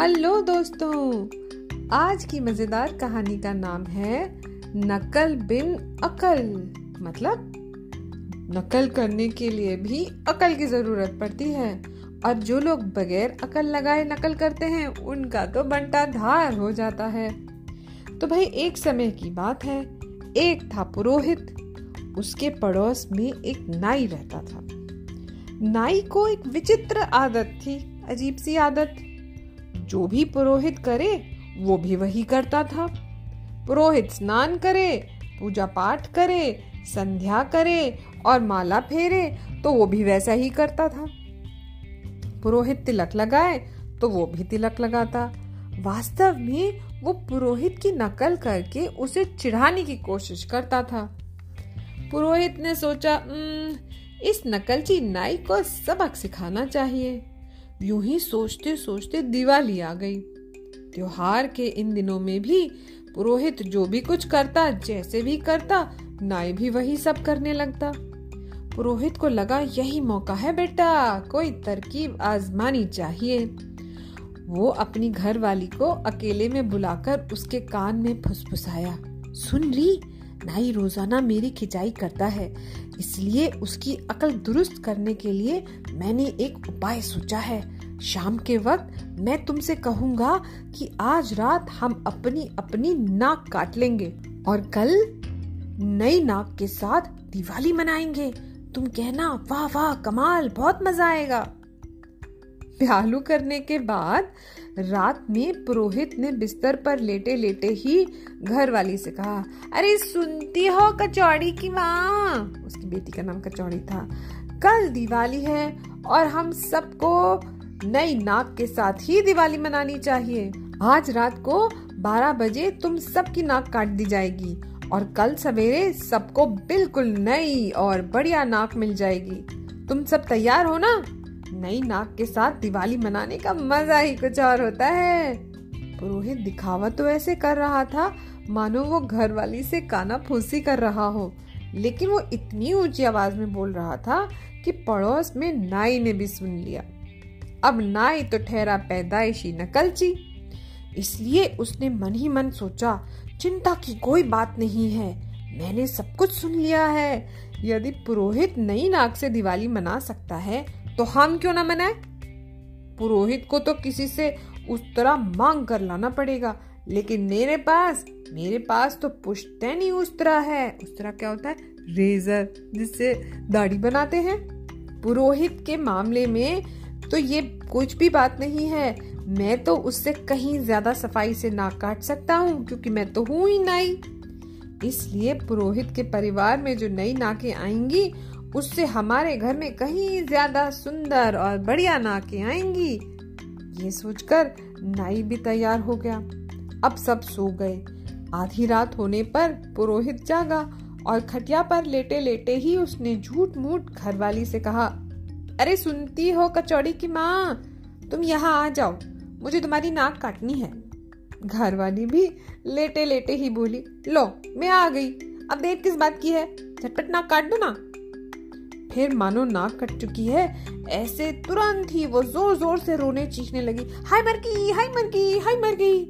Hello दोस्तों, आज की मज़ेदार कहानी का नाम है नकल बिन अकल। मतलब नकल करने के लिए भी अकल की ज़रूरत पड़ती है, और जो लोग बगैर अकल लगाए नकल करते हैं, उनका तो बंटा धार हो जाता है। तो भाई, एक समय की बात है, एक था पुरोहित, उसके पड़ोस में एक नाई रहता था। नाई को एक विचित्र आदत थी, अजीब सी आदत। जो भी पुरोहित करे, वो भी वही करता था। पुरोहित स्नान करे, पूजा पाठ करे, संध्या करे और माला फेरे तो वो भी वैसा ही करता था। पुरोहित तिलक लगाए तो वो भी तिलक लगाता। वास्तव में वो पुरोहित की नकल करके उसे चिढ़ाने की कोशिश करता था। पुरोहित ने सोचा इस नकलची नाई को सबक सिखाना चाहिए। यूँ ही सोचते सोचते दिवाली आ गई। त्योहार के इन दिनों में भी पुरोहित जो भी कुछ करता, जैसे भी करता, नाई भी वही सब करने लगता। पुरोहित को लगा, यही मौका है बेटा, कोई तरकीब आजमानी चाहिए। वो अपनी घर वाली को अकेले में बुलाकर उसके कान में फुसफुसाया, सुन रही नाई रोज़ाना मेरी खिंचाई करता है। इसलिए उसकी अकल दुरुस्त करने के लिए मैंने एक उपाय सोचा है। शाम के वक्त मैं तुमसे कहूँगा कि आज रात हम अपनी अपनी नाक काट लेंगे और कल नई नाक के साथ दिवाली मनाएँगे। तुम कहना, वाह वाह, कमाल, बहुत मज़ा आएगा। प्यालू करने के बाद रात में पुरोहित ने बिस्तर पर लेटे लेटे ही घर वाली से कहा, अरे सुनती हो कचौड़ी की माँ? उसकी बेटी का नाम कचौड़ी था। कल दिवाली है और हम सबको नई नाक के साथ ही दिवाली मनानी चाहिए। आज रात को 12 बजे तुम सबकी नाक काट दी जाएगी और कल सवेरे सबको बिल्कुल नई और बढ़िया नाक मिल जाएगी। तुम सब तैयार हो ना? नई नाक के साथ दिवाली मनाने का मज़ा ही कुछ और होता है। पुरोहित दिखावा तो ऐसे कर रहा था, मानो वो घर वाली से काना फूसी कर रहा हो। लेकिन वो इतनी ऊँची आवाज़ में बोल रहा था कि पड़ोस में नाई ने भी सुन लिया। अब नाई तो ठहरा पैदाइशी नकलची। इसलिए उसने मन ही मन सोचा, चिंता की कोई बात नहीं है, मैंने सब कुछ सुन लिया है। यदि पुरोहित नई नाक से दिवाली मना सकता है तो हम क्यों ना मनाए? पुरोहित को तो किसी से उस तरह मांग कर लाना पड़ेगा। लेकिन मेरे पास मेरे पास तो पुश्तैनी उस्तरा है। उस्तरा क्या होता है? रेजर, जिससे दाढ़ी बनाते हैं। पुरोहित के मामले में तो ये कुछ भी बात नहीं है। मैं तो उससे कहीं ज़्यादा सफ़ाई से ना काट सकता हूँ, क्योंकि मैं तो हूँ ही नाई इसलिए पुरोहित के परिवार में जो नई नाकें आएँगी उससे हमारे घर में कहीं ज़्यादा सुंदर और बढ़िया नाके आएँगी। ये सोचकर नाई भी तैयार हो गया। अब सब सो गए। आधी रात होने पर पुरोहित जागा और खटिया पर लेटे लेटे ही उसने झूठ मूठ घरवाली से कहा, अरे सुनती हो कचौड़ी की माँ, तुम यहाँ आ जाओ। मुझे तुम्हारी नाक काटनी है। घरवाली भी लेटे लेटे ही बोली, लो, मैं आ गई। अब देर किस बात की है। झटपट नाक काट दो ना। फिर मानो नाक कट चुकी है। ऐसे तुरंत ही वो ज़ोर ज़ोर से रोने चीखने लगी। हाय मर गई हाय मर गई हाय मर गई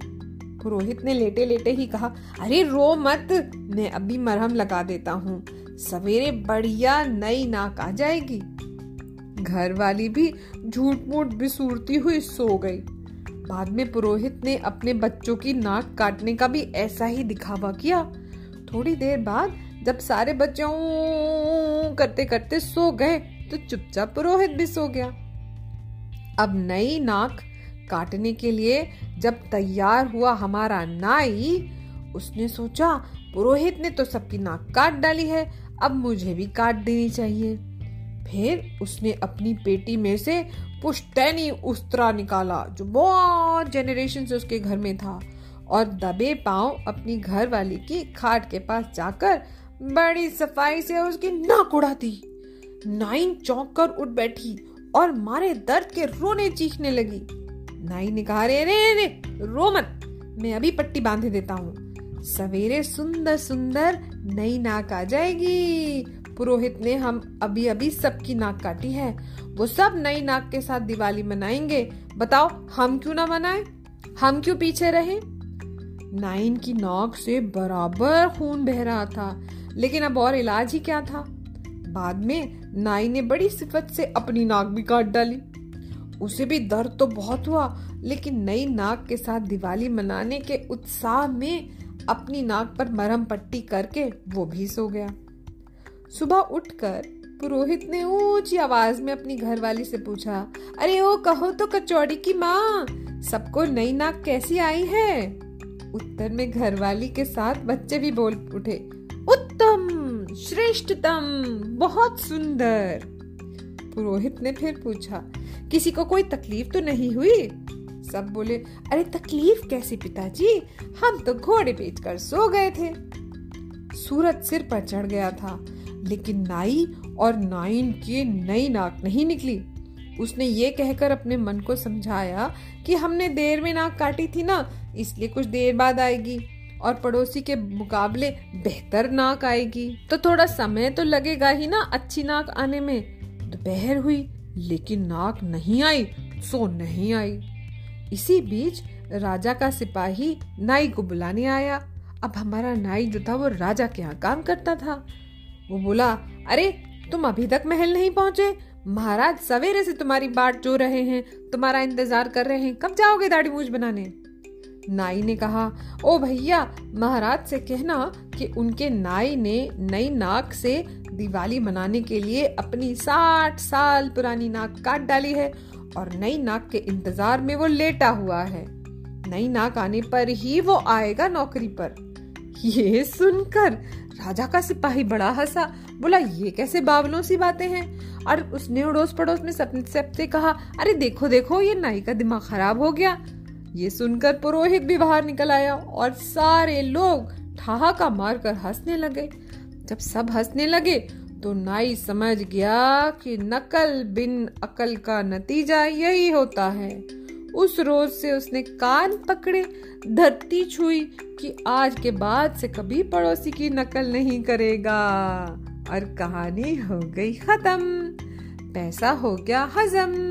पुरोहित ने लेटे लेटे ही कहा, अरे रो मत, मैं अभी मरहम लगा देता हूँ। सवेरे बढ़िया नई नाक आ जाएगी। घर वाली भी झूठ मूठ बिसूरती हुई सो गई। बाद में पुरोहित ने अपने बच्चों की नाक काटने का भी ऐसा ही दिखावा किया। थोड़ी देर बाद जब सारे बच्चे करते करते सो गए तो चुपचाप पुरोहित भी सो गया। अब नई नाक काटने के लिए जब तैयार हुआ हमारा नाई, उसने सोचा, पुरोहित ने तो सबकी नाक काट डाली है, अब मुझे भी काट देनी चाहिए। फिर उसने अपनी पेटी में से पुश्तैनी उस्तरा निकाला, जो बहुत जेनरेशन से उसके घर में था, और दबे पाँव अपनी घर वाली की खाट के पास जाकर बड़ी सफ़ाई से उसकी नाक उड़ा दी नाइन चौंक कर उठ बैठी और मारे दर्द के रोने चीखने लगी। नाई ने कहा रे रे रे रो मत, मैं अभी पट्टी बांधे देता हूँ। सवेरे सुंदर सुंदर नई नाक आ जाएगी। पुरोहित ने, हम अभी अभी सबकी नाक काटी है। वो सब नई नाक के साथ दिवाली मनाएँगे। बताओ, हम क्यों ना मनाए? हम क्यों पीछे रहे? नाइन की नाक से बराबर खून बह रहा था। लेकिन अब और इलाज ही क्या था? बाद में नाई ने बड़ी सिफत से अपनी नाक भी काट डाली। उसे भी दर्द तो बहुत हुआ, लेकिन नई नाक के साथ दिवाली मनाने के उत्साह में अपनी नाक पर मरहम पट्टी करके वो भी सो गया। सुबह उठकर पुरोहित ने ऊँची आवाज़ में अपनी घरवाली से पूछा, अरे ओ, कहो तो कचौड़ी की माँ, सबको नई नाक कैसी आई है? उत्तर में घरवाली के साथ बच्चे भी बोल उठे श्रेष्ठतम, बहुत सुंदर। पुरोहित ने फिर पूछा, किसी को कोई तकलीफ़ तो नहीं हुई? सब बोले, अरे, तकलीफ़ कैसी पिताजी? हम तो घोड़े बेच कर सो गए थे। सूरज सिर पर चढ़ गया था, लेकिन नाई और नाइन की नई नाक नहीं निकली। उसने ये कहकर अपने मन को समझाया कि हमने देर में नाक काटी थी ना, इसलिए कुछ देर बाद आएगी। और पड़ोसी के मुकाबले बेहतर नाक आएगी। तो थोड़ा समय तो लगेगा ही ना अच्छी नाक आने में। दोपहर हुई, लेकिन नाक नहीं आई, सो नहीं आई। इसी बीच राजा का सिपाही नाई को बुलाने आया। अब हमारा नाई जो था वो राजा के यहाँ काम करता था। वो बोला, अरे, तुम अभी तक महल नहीं पहुँचे। महाराज सवेरे से तुम्हारी बाट जो रहे हैं, तुम्हारा इंतज़ार कर रहे हैं। कब जाओगे दाढ़ी मूछ बनाने? नाई ने कहा, ओ भैया, महाराज से कहना कि उनके नाई ने नई नाक से दिवाली मनाने के लिए अपनी साठ साल पुरानी नाक काट डाली है और नई नाक के इंतज़ार में वो लेटा हुआ है। नई नाक आने पर ही वो आएगा नौकरी पर। ये सुनकर राजा का सिपाही बड़ा हंसा। बोला, ये कैसे बावलों सी बातें हैं? और उसने अड़ोस पड़ोस में सबसे कहा, अरे देखो देखो, ये नाई का दिमाग खराब हो गया। ये सुनकर पुरोहित भी बाहर निकल आया और सारे लोग ठहाका मारकर हंसने लगे। जब सब हंसने लगे तो नाई समझ गया कि नकल बिन अकल का नतीजा यही होता है। उस रोज से उसने कान पकड़े, धरती छुई कि आज के बाद से कभी पड़ोसी की नकल नहीं करेगा। और कहानी हो गई खत्म। पैसा हो गया हजम।